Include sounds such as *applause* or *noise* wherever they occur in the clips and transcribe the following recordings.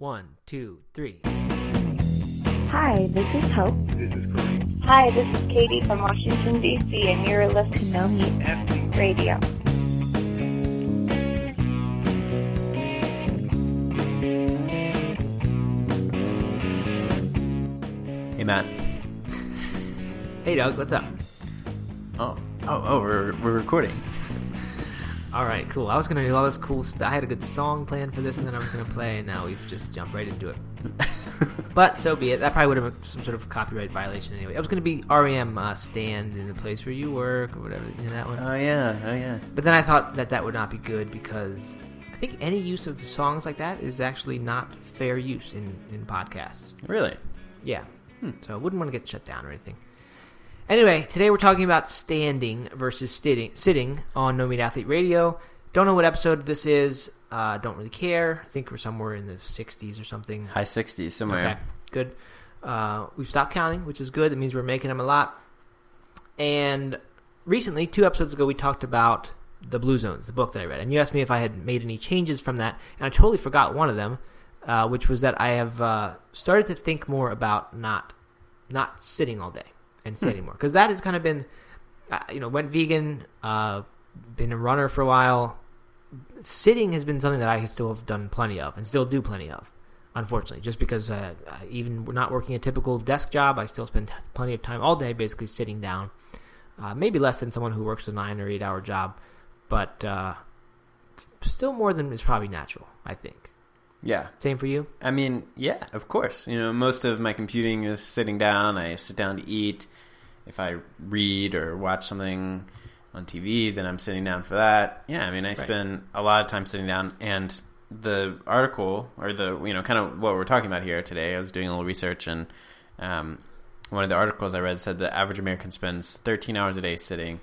One, two, three. Hi, this is Hope. This is Kareem. Hi, this is Katie from Washington, D.C., and you're listening to No Meat Radio. Hey, Matt. Hey, Doug, what's up? Oh, oh, oh, we're, we're recording. All right, cool. I was gonna do all this cool stuff. I had a good song planned for this, and then I was gonna play, and now we've just jumped right into it. *laughs* but so be it. That probably would have been some sort of copyright violation anyway. It was gonna be REM uh, "Stand in the Place Where You Work" or whatever. You know that one. Oh, yeah, oh, yeah. But then I thought that that would not be good because I think any use of songs like that is actually not fair use in in podcasts. Really? Yeah. So I wouldn't want to get shut down or anything. Anyway, today we're talking about standing versus sitting, sitting on No Meat Athlete Radio. Don't know what episode this is. Uh, don't really care. I think we're somewhere in the 60s or something. High 60s, somewhere. Okay, good. Uh, we've stopped counting, which is good. That means we're making them a lot. And recently, two episodes ago, we talked about the Blue Zones, the book that I read, and you asked me if I had made any changes from that, and I totally forgot one of them, uh, which was that I have uh, started to think more about not not sitting all day and standing more because that has kind of been, uh, you know, went vegan, uh, been a runner for a while. Sitting has been something that I still have done plenty of and still do plenty of unfortunately, just because uh, even we're not working a typical desk job, I still spend plenty of time all day basically sitting down. Uh, maybe less than someone who works a nine or eight hour job, but uh, still more than is probably natural. I think. Yeah. Same for you. I mean, yeah, of course. You know, most of my computing is sitting down. I sit down to eat. If I read or watch something on TV, then I'm sitting down for that. Yeah, I mean, I spend a lot of time sitting down. And the article, or the, you know, kind of what we're talking about here today, I was doing a little research, and um, one of the articles I read said the average American spends 13 hours a day sitting,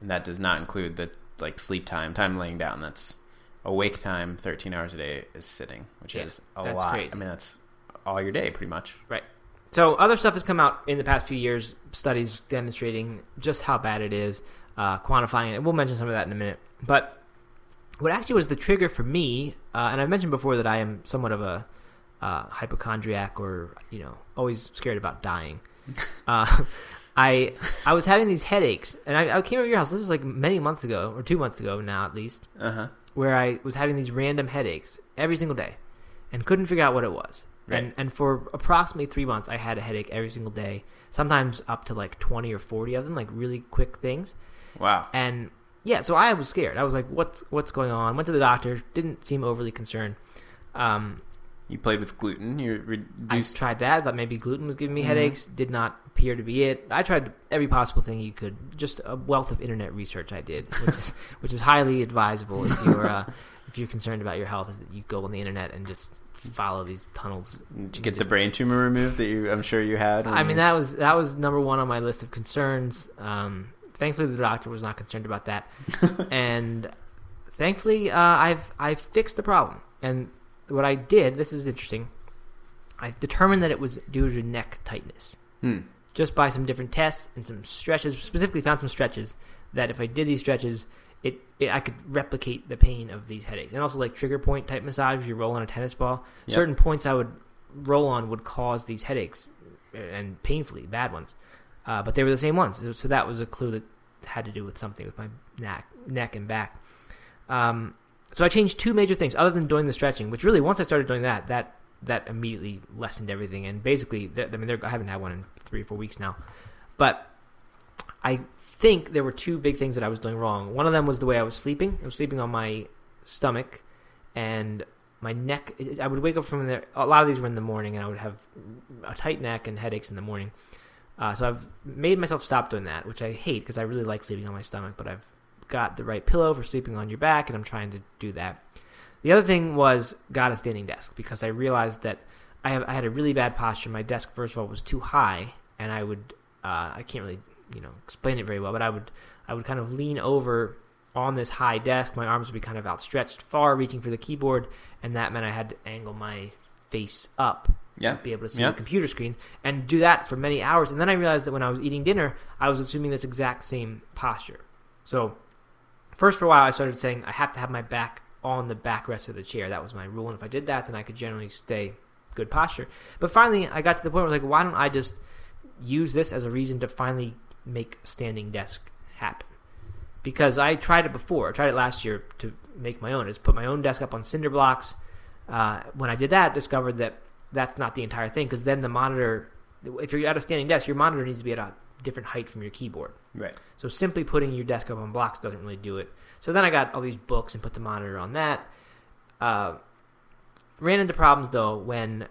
and that does not include the, like, sleep time, time laying down. That's awake time 13 hours a day is sitting which Yeah, is a lot crazy. i mean that's all your day pretty much Right. So other stuff has come out in the past few years, studies demonstrating just how bad it is, uh, quantifying it. We'll mention some of that in a minute. But what actually was the trigger for me, uh, and I've mentioned before that I am somewhat of a uh, hypochondriac, or you know, always scared about dying. *laughs* uh, I I was having these headaches, and I, I came over to your house. This was like many months ago, or two months ago now, at least uh-huh where I was having these random headaches every single day and couldn't figure out what it was. And Right. and for approximately three months, I had a headache every single day, sometimes up to like 20 or 40 of them, like really quick things. wow And yeah, so I was scared. I was like, what's, what's going on? Went to the doctor, didn't seem overly concerned. Um, you played with gluten you I reduced tried that. I Thought maybe gluten was giving me Mhm. headaches. Did not appear to be it. I tried every possible thing you could. Just a wealth of internet research I did, which is *laughs* which is highly advisable if you're uh, if you're concerned about your health. Is that you go on the internet and just follow these tunnels to get the brain tumor removed that you i'm sure you had I mean you- that was that was number one on my list of concerns. Um, thankfully, the doctor was not concerned about that, *laughs* and thankfully, uh, I've I've fixed the problem. And what I did, this is interesting. I determined that it was due to neck tightness, Hmm. Just by some different tests and some stretches. Specifically, found some stretches that if I did these stretches, it, it I could replicate the pain of these headaches, and also like trigger point type massage. If you roll on a tennis ball, Yep. certain points I would roll on would cause these headaches and painfully bad ones. Uh, but they were the same ones, so that was a clue that had to do with something with my neck, neck and back. Um, so I changed two major things, other than doing the stretching, which really once I started doing that, that that immediately lessened everything. And basically, I mean, I haven't had one in three or four weeks now, but I think there were two big things that I was doing wrong. One of them was the way I was sleeping. I was sleeping on my stomach, and my neck. I would wake up from there. A lot of these were in the morning, and I would have a tight neck and headaches in the morning. Uh, so I've made myself stop doing that, which I hate because I really like sleeping on my stomach. But I've got the right pillow for sleeping on your back, and I'm trying to do that. The other thing was got a standing desk because I realized that I have I had a really bad posture. My desk, first of all, was too high, and I would uh, I can't really you know explain it very well, but I would I would kind of lean over on this high desk. My arms would be kind of outstretched far, reaching for the keyboard, and that meant I had to angle my face up Yeah. to be able to see Yeah. the computer screen and do that for many hours. And then I realized that when I was eating dinner, I was assuming this exact same posture. So first for a while, I started saying I have to have my back on the backrest of the chair. That was my rule, and if I did that, then I could generally stay good posture. But finally, I got to the point where I was like, why don't I just use this as a reason to finally make standing desk happen? Because I tried it before. I tried it last year to make my own. I just put my own desk up on cinder blocks. Uh, when I did that, discovered that that's not the entire thing because then the monitor, if you're at a standing desk, your monitor needs to be at a different height from your keyboard. Right. So simply putting your desk up on blocks doesn't really do it. So then I got all these books and put the monitor on that. Uh, ran into problems though when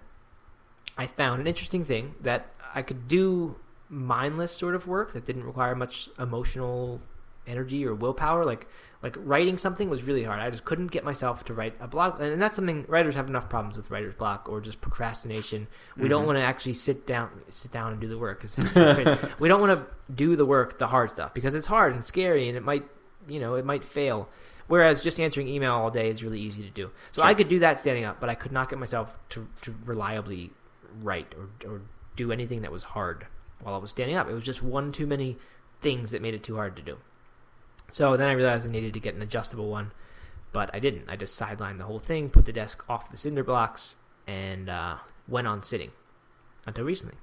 I found an interesting thing that I could do mindless sort of work that didn't require much emotional energy or willpower. Like like writing something was really hard. I just couldn't get myself to write a blog, and that's something writers have enough problems with writer's block or just procrastination. We mm-hmm. don't want to actually sit down, sit down and do the work. *laughs* we don't want to do the work, the hard stuff, because it's hard and scary, and it might, you know, it might fail. Whereas just answering email all day is really easy to do. So sure. I could do that standing up, but I could not get myself to to reliably write or or do anything that was hard while I was standing up. It was just one too many things that made it too hard to do. So then I realized I needed to get an adjustable one, but I didn't. I just sidelined the whole thing, put the desk off the cinder blocks, and uh, went on sitting until recently.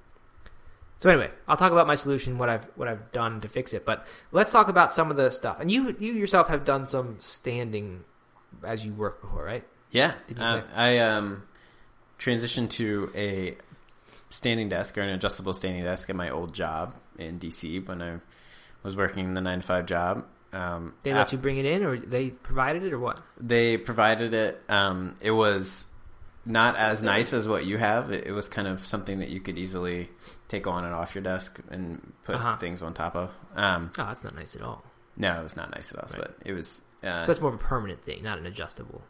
So anyway, I'll talk about my solution, what I've what I've done to fix it. But let's talk about some of the stuff. And you you yourself have done some standing as you work before, right? Yeah, uh, I um, transitioned to a standing desk or an adjustable standing desk at my old job in DC when I was working the nine to five job, um, they let you bring it in, or they provided it, or what? They provided it. Um, it was not as nice as what you have. It, it, was kind of something that you could easily take on and off your desk and put uh-huh. things on top of. Um, oh, that's not nice at all. No, it was not nice at all. Right. But it was. Uh, so it's more of a permanent thing, not an adjustable.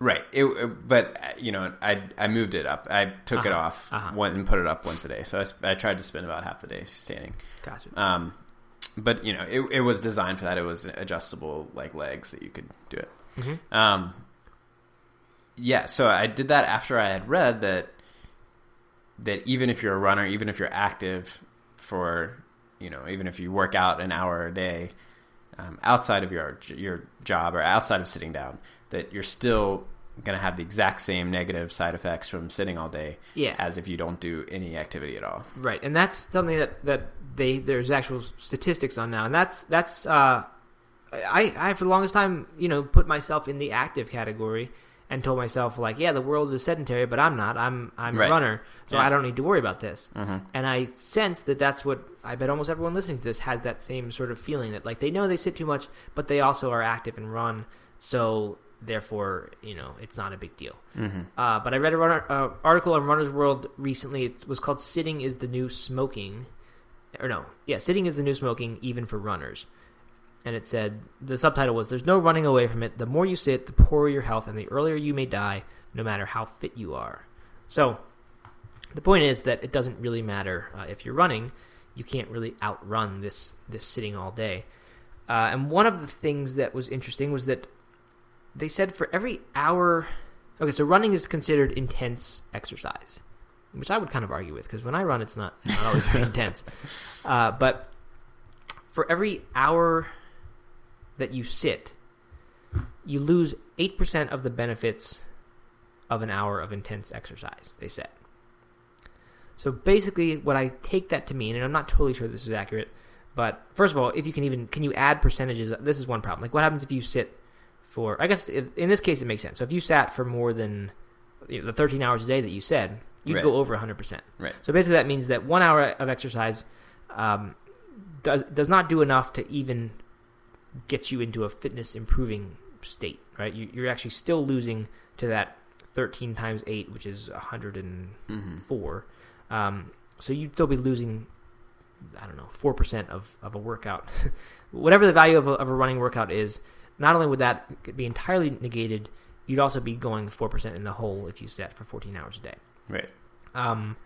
Right. It, but you know, I I moved it up. I took uh-huh. it off, uh-huh. went and put it up once a day. So I, I tried to spend about half the day standing. Gotcha. Um, but you know, it, it was designed for that. It was adjustable like legs that you could do it. Mm-hmm. Um, yeah, so I did that after I had read that that even if you're a runner, even if you're active for you know, even if you work out an hour a day um, outside of your your job or outside of sitting down, that you're still going to have the exact same negative side effects from sitting all day yeah. as if you don't do any activity at all. Right. And that's something that, that they there's actual statistics on now. And that's that's uh I I for the longest time, you know, put myself in the active category and told myself like, yeah, the world is sedentary, but I'm not. I'm I'm right. a runner, so yeah. I don't need to worry about this. Mm-hmm. And I sense that that's what I bet almost everyone listening to this has that same sort of feeling that like they know they sit too much, but they also are active and run. So therefore, you know, it's not a big deal. Mm-hmm. Uh, but I read an uh, article on Runner's World recently. It was called "Sitting is the New Smoking," or no, yeah, "Sitting is the New Smoking," even for runners. And it said the subtitle was "There's no running away from it. The more you sit, the poorer your health, and the earlier you may die, no matter how fit you are." So, the point is that it doesn't really matter uh, if you're running. You can't really outrun this this sitting all day. Uh, and one of the things that was interesting was that they said for every hour. Okay, so running is considered intense exercise, which I would kind of argue with because when I run, it's not, not always very *laughs* intense. Uh, but for every hour that you sit, you lose 8% of the benefits of an hour of intense exercise, they said. So basically, what I take that to mean, and I'm not totally sure this is accurate, but first of all, if you can even, can you add percentages? This is one problem. Like, what happens if you sit for I guess in this case it makes sense. So if you sat for more than you know, the 13 hours a day that you said, you'd right. go over 100%. Right. So basically that means that 1 hour of exercise um, does does not do enough to even get you into a fitness improving state, right? You, are actually still losing to that 13 times 8, which is 104. Mm-hmm. Um, so you'd still be losing I don't know, 4% of, of a workout. *laughs* Whatever the value of a, of a running workout is, not only would that be entirely negated, you'd also be going 4% in the hole if you set for 14 hours a day. Right. Um,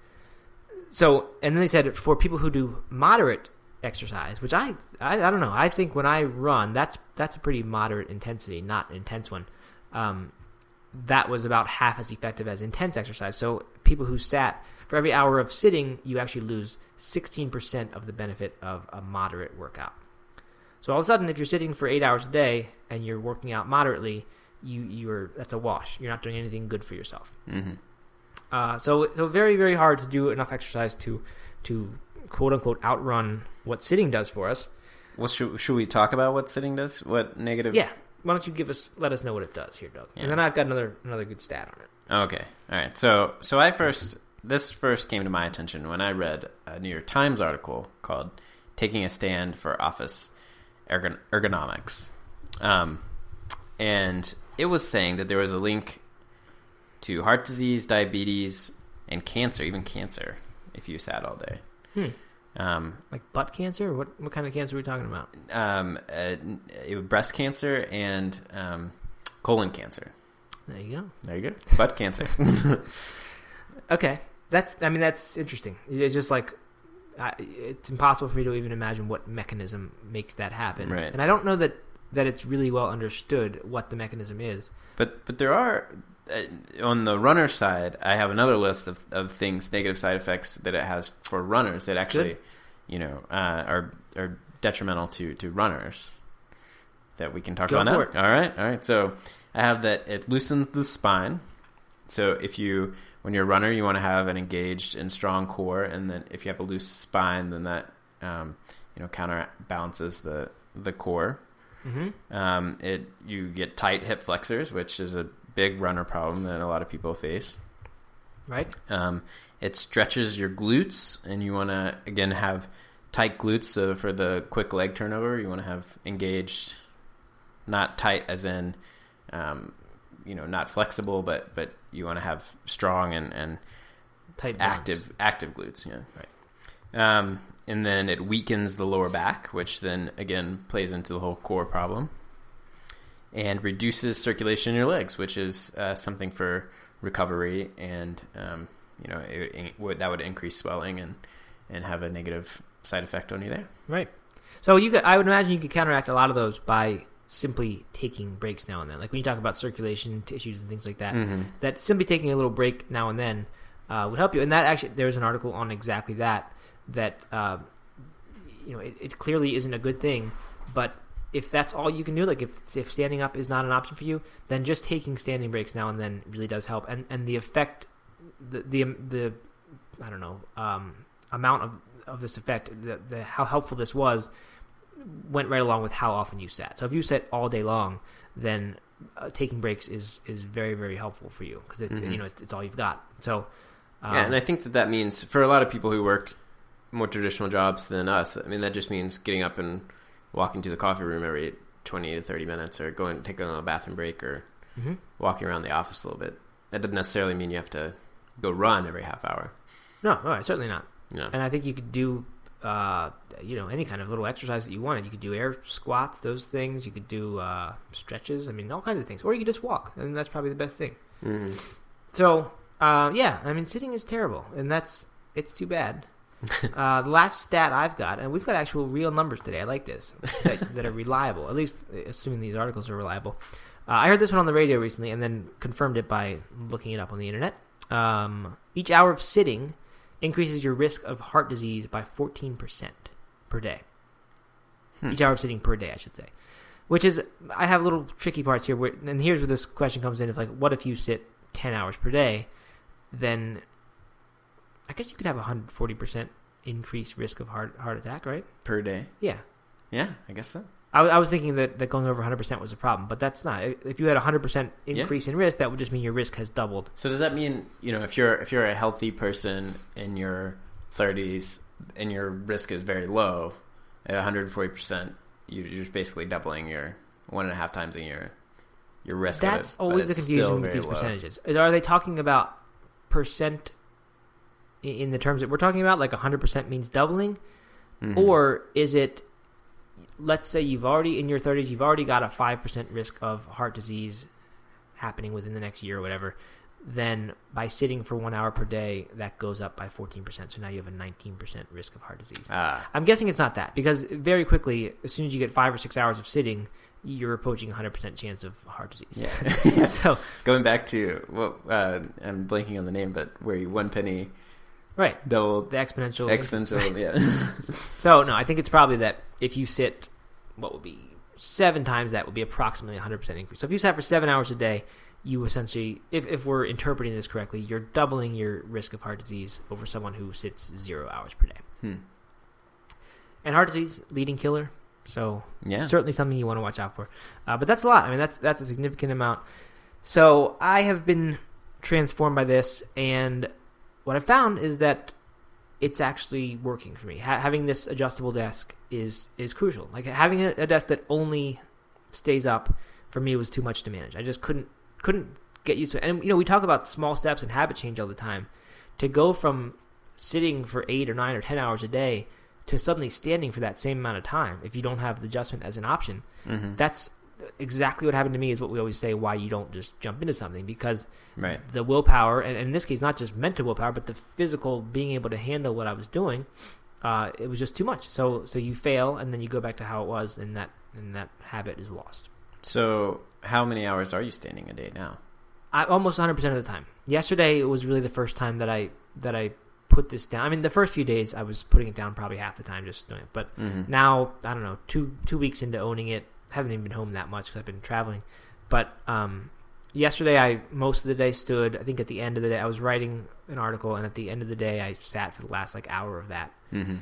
so, and then they said for people who do moderate exercise, which I, I, I don't know. I think when I run, that's that's a pretty moderate intensity, not an intense one. Um, that was about half as effective as intense exercise. So people who sat for every hour of sitting, you actually lose 16% of the benefit of a moderate workout. So all of a sudden, if you're sitting for eight hours a day and you're working out moderately, you you're that's a wash. You're not doing anything good for yourself. Mm-hmm. Uh, so so very very hard to do enough exercise to to quote unquote outrun what sitting does for us. Well, should, should we talk about what sitting does? What negative? Yeah. Why don't you give us let us know what it does here, Doug? Yeah. And then I've got another another good stat on it. Okay. All right. So, so I first this first came to my attention when I read a New York Times article called "Taking a Stand for Office Ergon- Ergonomics," um, and it was saying that there was a link to heart disease, diabetes, and cancer, even cancer, if you sat all day. Hmm. Um, Like butt cancer? What what kind of cancer are we talking about? um, uh, uh, breast cancer and um, colon cancer. There you go. There you go. Butt cancer. *laughs* Okay, that's. I mean, that's interesting. It's just like I, it's impossible for me to even imagine what mechanism makes that happen. Right. And I don't know that that it's really well understood what the mechanism is. But but there are on the runner side. I have another list of, of things, negative side effects that it has for runners that actually, Good. you know, uh, are are detrimental to to runners that we can talk Go about now. it. All right, all right. So I have that it loosens the spine. So if you when you're a runner, you want to have an engaged and strong core, and then if you have a loose spine, then that um, you know counterbalances the the core. Mm-hmm. Um, it you get tight hip flexors, which is a big runner problem that a lot of people face. Right. Um, it stretches your glutes, and you want to again have tight glutes. So for the quick leg turnover, you want to have engaged, not tight as in, um, you know, not flexible, but but you want to have strong and and Tight. bones. active active glutes. Yeah, right. Um, and then it weakens the lower back, which then again plays into the whole core problem, and reduces circulation in your legs, which is uh, something for recovery, and um, you know it, it would, that would increase swelling and and have a negative side effect on you there. Right. So you could, I would imagine you could counteract a lot of those by simply taking breaks now and then. Like when you talk about circulation issues and things like that, Mhm. that simply taking a little break now and then uh, would help you. And that actually, there's an article on exactly that. That uh, you know, it, it clearly isn't a good thing, but if that's all you can do, like if if standing up is not an option for you, then just taking standing breaks now and then really does help. And and the effect, the the the I don't know um, amount of of this effect, the, the how helpful this was, went right along with how often you sat. So if you sat all day long, then uh, taking breaks is is very very helpful for you because it's Mhm. you know it's, it's all you've got. So um, yeah, and I think that that means for a lot of people who work more traditional jobs than us. I mean, that just means getting up and walking to the coffee room every twenty to thirty minutes, or going taking a little bathroom break, or mhm. walking around the office a little bit. That doesn't necessarily mean you have to go run every half hour. no, all right, certainly not. And I think you could do, uh, you know, any kind of little exercise that you wanted. You could do air squats, those things. You could do uh, stretches. I mean, all kinds of things. Or you could just walk, and that's probably the best thing. hmm So, uh, yeah, I mean, sitting is terrible, and that's it's too bad. *laughs* uh, the last stat I've got, and we've got actual real numbers today. I like this that, that are reliable. At least, assuming these articles are reliable. Uh, I heard this one on the radio recently, and then confirmed it by looking it up on the internet. Um, each hour of sitting increases your risk of heart disease by fourteen percent per day. Hmm. Each hour of sitting per day, I should say. Which is, I have little tricky parts here. Where, and here's where this question comes in: If like, what if you sit ten hours per day? Then I guess you could have a hundred forty percent increased risk of heart heart attack, right? Per day. Yeah. Yeah, I guess so. I, I was thinking that, that going over 100% was a problem, but that's not. If you had a 100% increase in risk, that would just mean your risk has doubled. So does that mean you know if you're if you're a healthy person in your 30s and your risk is very low, at 140 percent, you're just basically doubling your one and a half times a year your risk. of That's it, always the confusion with these low. percentages. Are they talking about percent in the terms that we're talking about, like 100% means doubling? Mhm. Or is it, let's say you've already, in your 30s, you've already got a 5% risk of heart disease happening within the next year or whatever, then by sitting for one hour per day, that goes up by 14%. So now you have a 19% risk of heart disease. ah, I'm guessing it's not that because very quickly, as soon as you get five or six hours of sitting, you're approaching 100% chance of heart disease. yeah. *laughs* *laughs* so, Going back to well, uh, I'm blanking on the name, but where you one penny right. The exponential. exponential, yeah. *laughs* So, no, I think it's probably that if you sit, what would be seven times that would be approximately 100% increase. So if you sat for seven hours a day, you essentially, if, if we're interpreting this correctly, you're doubling your risk of heart disease over someone who sits zero hours per day. Hmm. And heart disease, leading killer. So Yeah. certainly something you want to watch out for. Uh, but that's a lot. I mean, that's that's a significant amount. So I have been transformed by this, and what I found is that it's actually working for me. Ha- having this adjustable desk is is crucial. Like having a, a desk that only stays up for me was too much to manage. I just couldn't couldn't get used to it. And you know, we talk about small steps and habit change all the time. To go from sitting for eight or nine or ten hours a day to suddenly standing for that same amount of time, if you don't have the adjustment as an option, hmm that's exactly what happened to me. Is what we always say why you don't just jump into something because Right. the willpower, and, in this case, not just mental willpower, but the physical being able to handle what I was doing, uh, it was just too much. So, so you fail, and then you go back to how it was, and that and that habit is lost. So, how many hours are you standing a day now? I almost 100 percent of the time. Yesterday it was really the first time that I that I put this down. I mean, the first few days I was putting it down probably half the time just doing it, but hmm now I don't know two two weeks into owning it, haven't even been home that much because I've been traveling. But um, yesterday I most of the day stood. I think at the end of the day I was writing an article, and at the end of the day I sat for the last like hour of that, hmm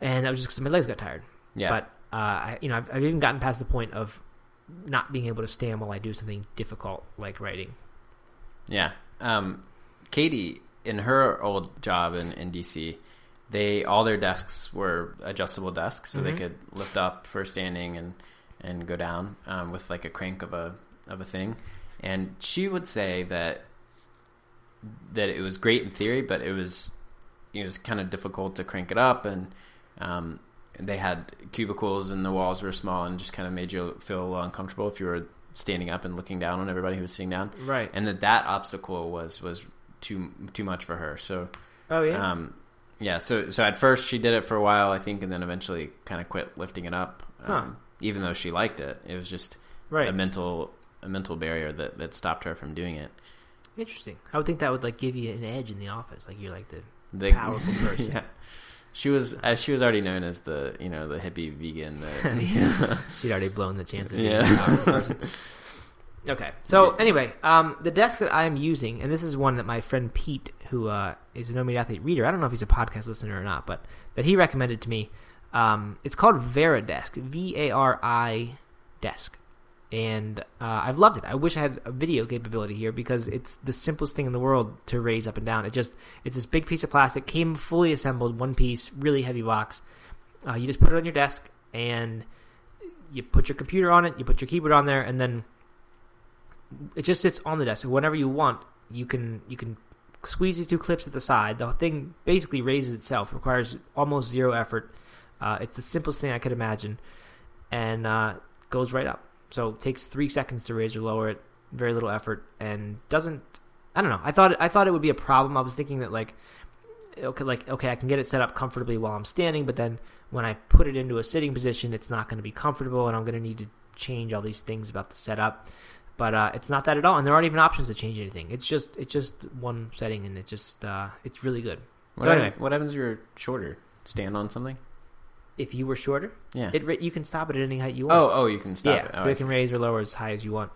and that was just because my legs got tired. Yeah. But uh, I, you know, I've, I've even gotten past the point of not being able to stand while I do something difficult like writing. Yeah. Um, Katie, in her old job in, in DC, they all their desks were adjustable desks, so they Mhm. could lift up for standing and and go down um, with like a crank of a of a thing. And she would say that that it was great in theory, but it was it was kind of difficult to crank it up, and um, they had cubicles and the walls were small and just kind of made you feel a little uncomfortable if you were standing up and looking down on everybody who was sitting down Right. and that that obstacle was was too too much for her. So Oh yeah. um, yeah, so so at first she did it for a while, I think, and then eventually kind of quit lifting it up. Um, Huh. Even though she liked it, it was just right. a mental a mental barrier that that stopped her from doing it. Interesting. I would think that would like give you an edge in the office. Like you're like the The, *laughs* Powerful person. yeah. She was uh, she was already known as the you know the hippie vegan. Uh, *laughs* Yeah. *laughs* she'd already blown the chance of being Yeah. a powerful person. Okay. So anyway, um, the desk that I'm using, and this is one that my friend Pete, who uh, is a No Meat Athlete reader, I don't know if he's a podcast listener or not, but that he recommended to me. Um, it's called Varidesk, V A R I Desk, and uh, I've loved it. I wish I had a video capability here because it's the simplest thing in the world to raise up and down. It just it's this big piece of plastic, came fully assembled, one piece, really heavy box. Uh, you just put it on your desk and you put your computer on it, you put your keyboard on there, and then it just sits on the desk. So whenever you want, you can you can squeeze these two clips at the side. The thing basically raises itself. Requires almost zero effort. Uh, it's the simplest thing I could imagine, and uh, goes right up. So it takes three seconds to raise or lower it. Very little effort, and doesn't. I don't know. I thought I thought it would be a problem. I was thinking that like okay, like okay, I can get it set up comfortably while I'm standing, but then when I put it into a sitting position, it's not going to be comfortable, and I'm going to need to change all these things about the setup. But uh, it's not that at all, and there aren't even options to change anything. It's just it's just one setting, and it just uh, it's really good. what, So anyway. what happens if you're shorter? Stand on something? If you were shorter, Yeah. it you can stop it at any height you want. oh, oh, you can stop yeah, it. Oh, so I it can raise or lower as high as you want.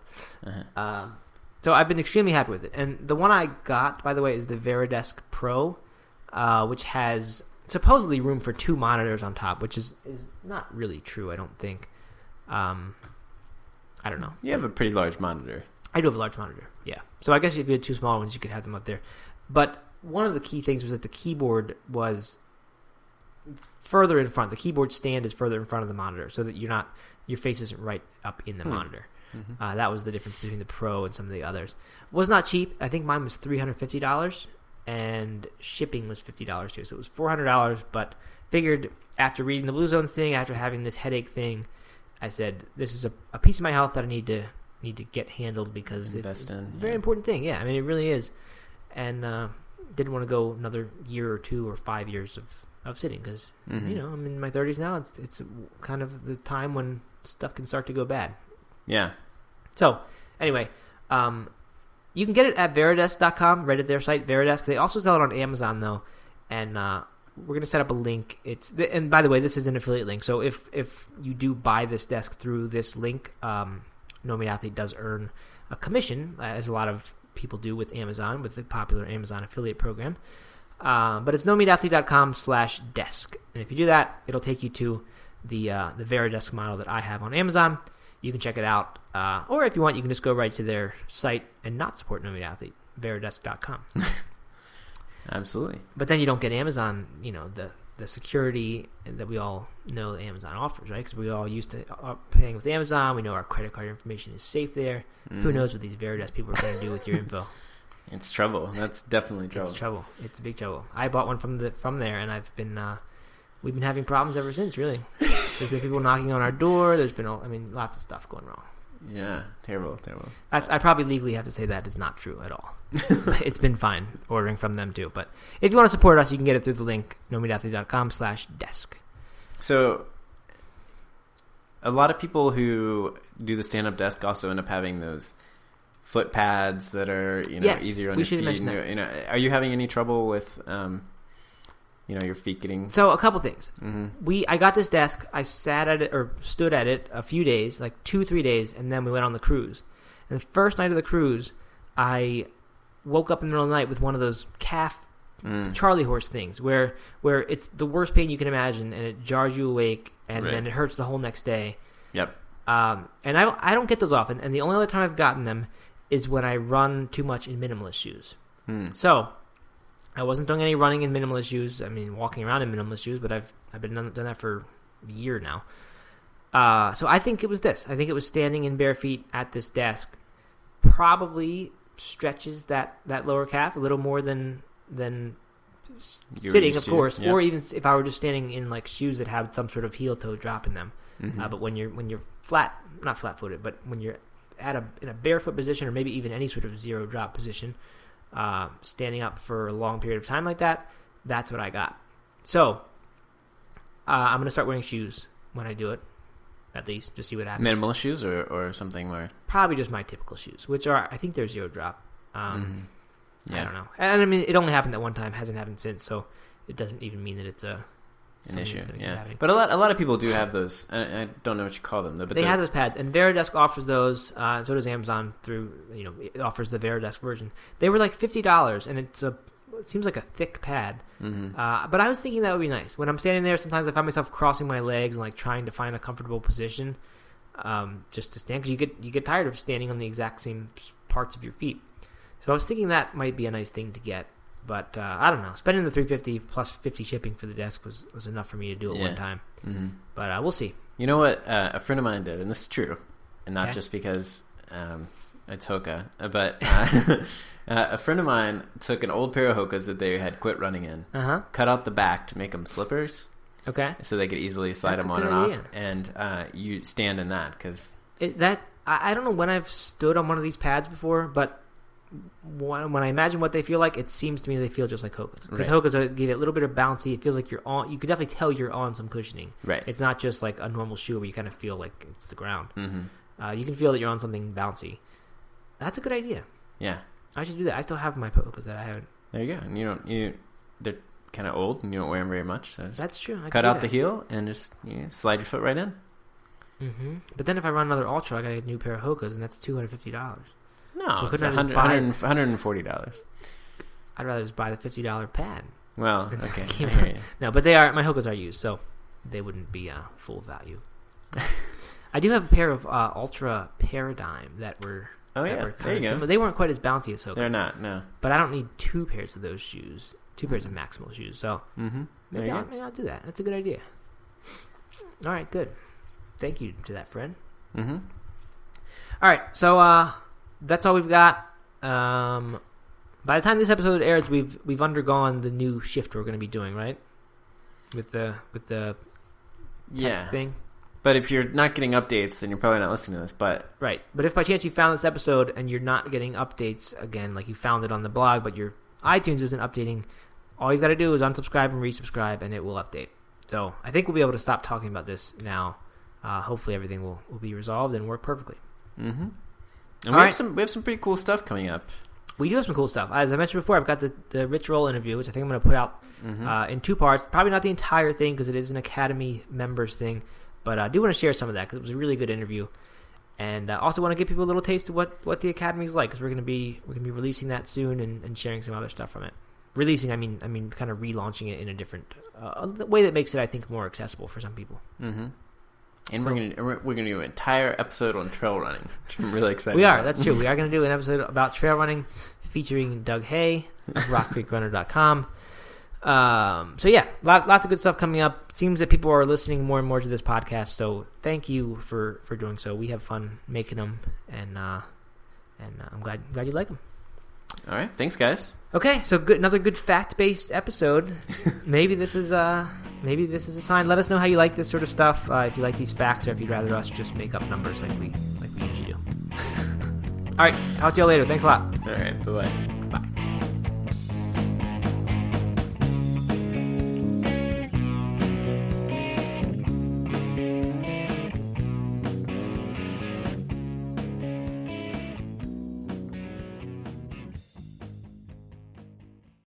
Uh-huh. Um, so I've been extremely happy with it. And the one I got, by the way, is the Varidesk Pro, uh, which has supposedly room for two monitors on top, which is, is not really true, I don't think. Um, I don't know. You have a pretty large monitor. I do have a large monitor, yeah. So I guess if you had two small ones, you could have them up there. But one of the key things was that the keyboard was further in front. The keyboard stand is further in front of the monitor, so that you're not your face isn't right up in the Hmm. monitor. Mhm. Uh, that was the difference between the Pro and some of the others. Was not cheap. I think mine was three hundred fifty dollars, and shipping was fifty dollars too. So it was four hundred dollars. But figured after reading the Blue Zones thing, after having this headache thing, I said this is a, a piece of my health that I need to need to get handled because it's Invest a very yeah. important thing. Yeah, I mean it really is, and uh, didn't want to go another year or two or five years of of sitting because Mhm. you know I'm in my thirties now. It's it's kind of the time when stuff can start to go bad. Yeah. So, anyway, um, you can get it at Varidesk.com, right at their site, Varidesk. They also sell it on Amazon, though. And uh, we're gonna set up a link. It's and by the way, this is an affiliate link. So if if you do buy this desk through this link, um, No Meat Athlete does earn a commission, as a lot of people do with Amazon with the popular Amazon affiliate program. Uh, but it's nomeatathlete.com slash desk. And if you do that, it'll take you to the uh, the Varidesk model that I have on Amazon. You can check it out. Uh, or if you want, you can just go right to their site and not support No Meat Athlete, varidesk.com. *laughs* Absolutely. But then you don't get Amazon, you know, the the security that we all know Amazon offers, right? Because we're all used to uh, paying with Amazon. We know our credit card information is safe there. Mm-hmm. Who knows what these Varidesk people are going to do with your info? *laughs* It's trouble. That's definitely trouble. It's trouble. It's big trouble. I bought one from the from there, and I've been uh, we've been having problems ever since. Really, *laughs* there's been people knocking on our door. There's been, I mean, lots of stuff going wrong. Yeah, terrible, terrible. I, I probably legally have to say that is not true at all. *laughs* *laughs* it's been fine ordering from them too. But if you want to support us, you can get it through the link nomeatathlete.com slash desk. So, a lot of people who do the stand-up desk also end up having those foot pads that are you know Yes, easier on we your should feet. that. you know, are you having any trouble with um, you know, your feet getting? So a couple things. hmm We I got this desk. I sat at it or stood at it a few days, like two three days, and then we went on the cruise. And the first night of the cruise, I woke up in the middle of the night with one of those calf Mm. Charlie horse things where where it's the worst pain you can imagine, and it jars you awake, and Right. then it hurts the whole next day. Yep. Um, and I I don't get those often, and the only other time I've gotten them is when I run too much in minimalist shoes. Mm. So I wasn't doing any running in minimalist shoes. I mean, walking around in minimalist shoes, but I've I've been done, done that for a year now. Uh, so I think it was this. I think it was standing in bare feet at this desk. Probably stretches that, that lower calf a little more than than You're sitting, of course, yeah. or even if I were just standing in like shoes that had some sort of heel toe drop in them. Mhm. Uh, but when you're when you're flat, not flat footed, but when you're at a in a barefoot position or maybe even any sort of zero drop position, uh, standing up for a long period of time like that, that's what I got. So uh, I'm gonna start wearing shoes when I do it, at least just see what happens. Minimalist shoes or, or something where Probably just my typical shoes, which are I think they're zero drop. Um, Mhm. I don't know, and I mean it only happened that one time, hasn't happened since, so it doesn't even mean that it's a an issue. that's gonna keep Yeah, but a lot a lot of people do have those. I, I don't know what you call them though. But they have those pads, and Varidesk offers those. Uh, and so does Amazon through you know it offers the Varidesk version. They were like fifty dollars, and it's a it seems like a thick pad. Mhm. Uh, but I was thinking that would be nice. When I'm standing there, sometimes I find myself crossing my legs and like trying to find a comfortable position, um, just to stand because you get you get tired of standing on the exact same parts of your feet. So I was thinking that might be a nice thing to get. But uh, I don't know. Spending the three fifty plus fifty shipping for the desk was, was enough for me to do it Yeah. one time. Mhm. But uh, we'll see. You know what uh, a friend of mine did, and this is true, and not just because um, it's Hoka, but uh, *laughs* uh, a friend of mine took an old pair of Hokas that they had quit running in, Uh huh. cut out the back to make them slippers, Okay. so they could easily slide That's them on and off, and uh, you stand in that because that I, I don't know when I've stood on one of these pads before, but when, when I imagine what they feel like, it seems to me they feel just like Hokas. Because Right. Hokas give it a little bit of bouncy. It feels like you're on. You can definitely tell you're on some cushioning. right, It's not just like a normal shoe where you kind of feel like it's the ground. hmm Uh, you can feel that you're on something bouncy. That's a good idea. yeah, I should do that. I still have my Hokas that I haven't. there you go. And you don't you they're kind of old and you don't wear them very much, so That's true. I cut out the heel and just you know, slide your foot right in. hmm But then if I run another Ultra, I got a new pair of Hokas, and that's two hundred fifty dollars. No, So it's couldn't I just 100, buy- 140 dollars. I'd rather just buy the fifty dollar pad. Well, okay, I hear you. No, but they are my Hokas are used, so they wouldn't be uh, full value. *laughs* I do have a pair of uh, Altra Paradigm that were Oh that yeah, were there you go. They weren't quite as bouncy as Hoka, They're not. No. but I don't need two pairs of those shoes, two pairs of Maximal shoes. So Mm-hmm. Maybe I'll, maybe I'll do that. That's a good idea. All right, good. Thank you to that friend. Mm-hmm. All right, so uh, that's all we've got. Um, by the time this episode airs, we've we've undergone the new shift we're going to be doing, right? With the with the Yeah. thing. But if you're not getting updates, then you're probably not listening to this. But Right. But if by chance you found this episode and you're not getting updates again, like you found it on the blog, but your iTunes isn't updating, all you've got to do is unsubscribe and resubscribe, and it will update. So I think we'll be able to stop talking about this now. Uh, hopefully, everything will, will be resolved and work perfectly. mm-hmm. And we All have some we have some pretty cool stuff coming up. we do have some cool stuff. As I mentioned before, I've got the, the Rich Roll interview, which I think I'm going to put out Mm-hmm. uh, in two parts. Probably not the entire thing because it is an Academy members thing, but I do want to share some of that because it was a really good interview. And uh, also want to give people a little taste of what, what the Academy is like because we're going to be we're going to be releasing that soon and, and sharing some other stuff from it. Releasing, I mean, I mean, kind of relaunching it in a different uh, way that makes it, I think, more accessible for some people. Mm-hmm. And So- we're gonna we're, we're gonna do an entire episode on trail running. I'm really excited. We are. That's true. We are going *laughs* to do an episode about trail running featuring Doug Hay of RockCreekRunner.com. Um, so yeah, lot, lots of good stuff coming up. Seems that people are listening more and more to this podcast. So thank you for, for doing so. We have fun making them, and uh, and uh, I'm glad glad you like them. All right. Thanks, guys. Okay, so good, another good fact based episode. *laughs* maybe this is uh maybe this is a sign. Let us know how you like this sort of stuff. Uh, if you like these facts, or if you'd rather us just make up numbers like we like we usually do. *laughs* All right, talk to y'all later. Thanks a lot. All right. Bye bye.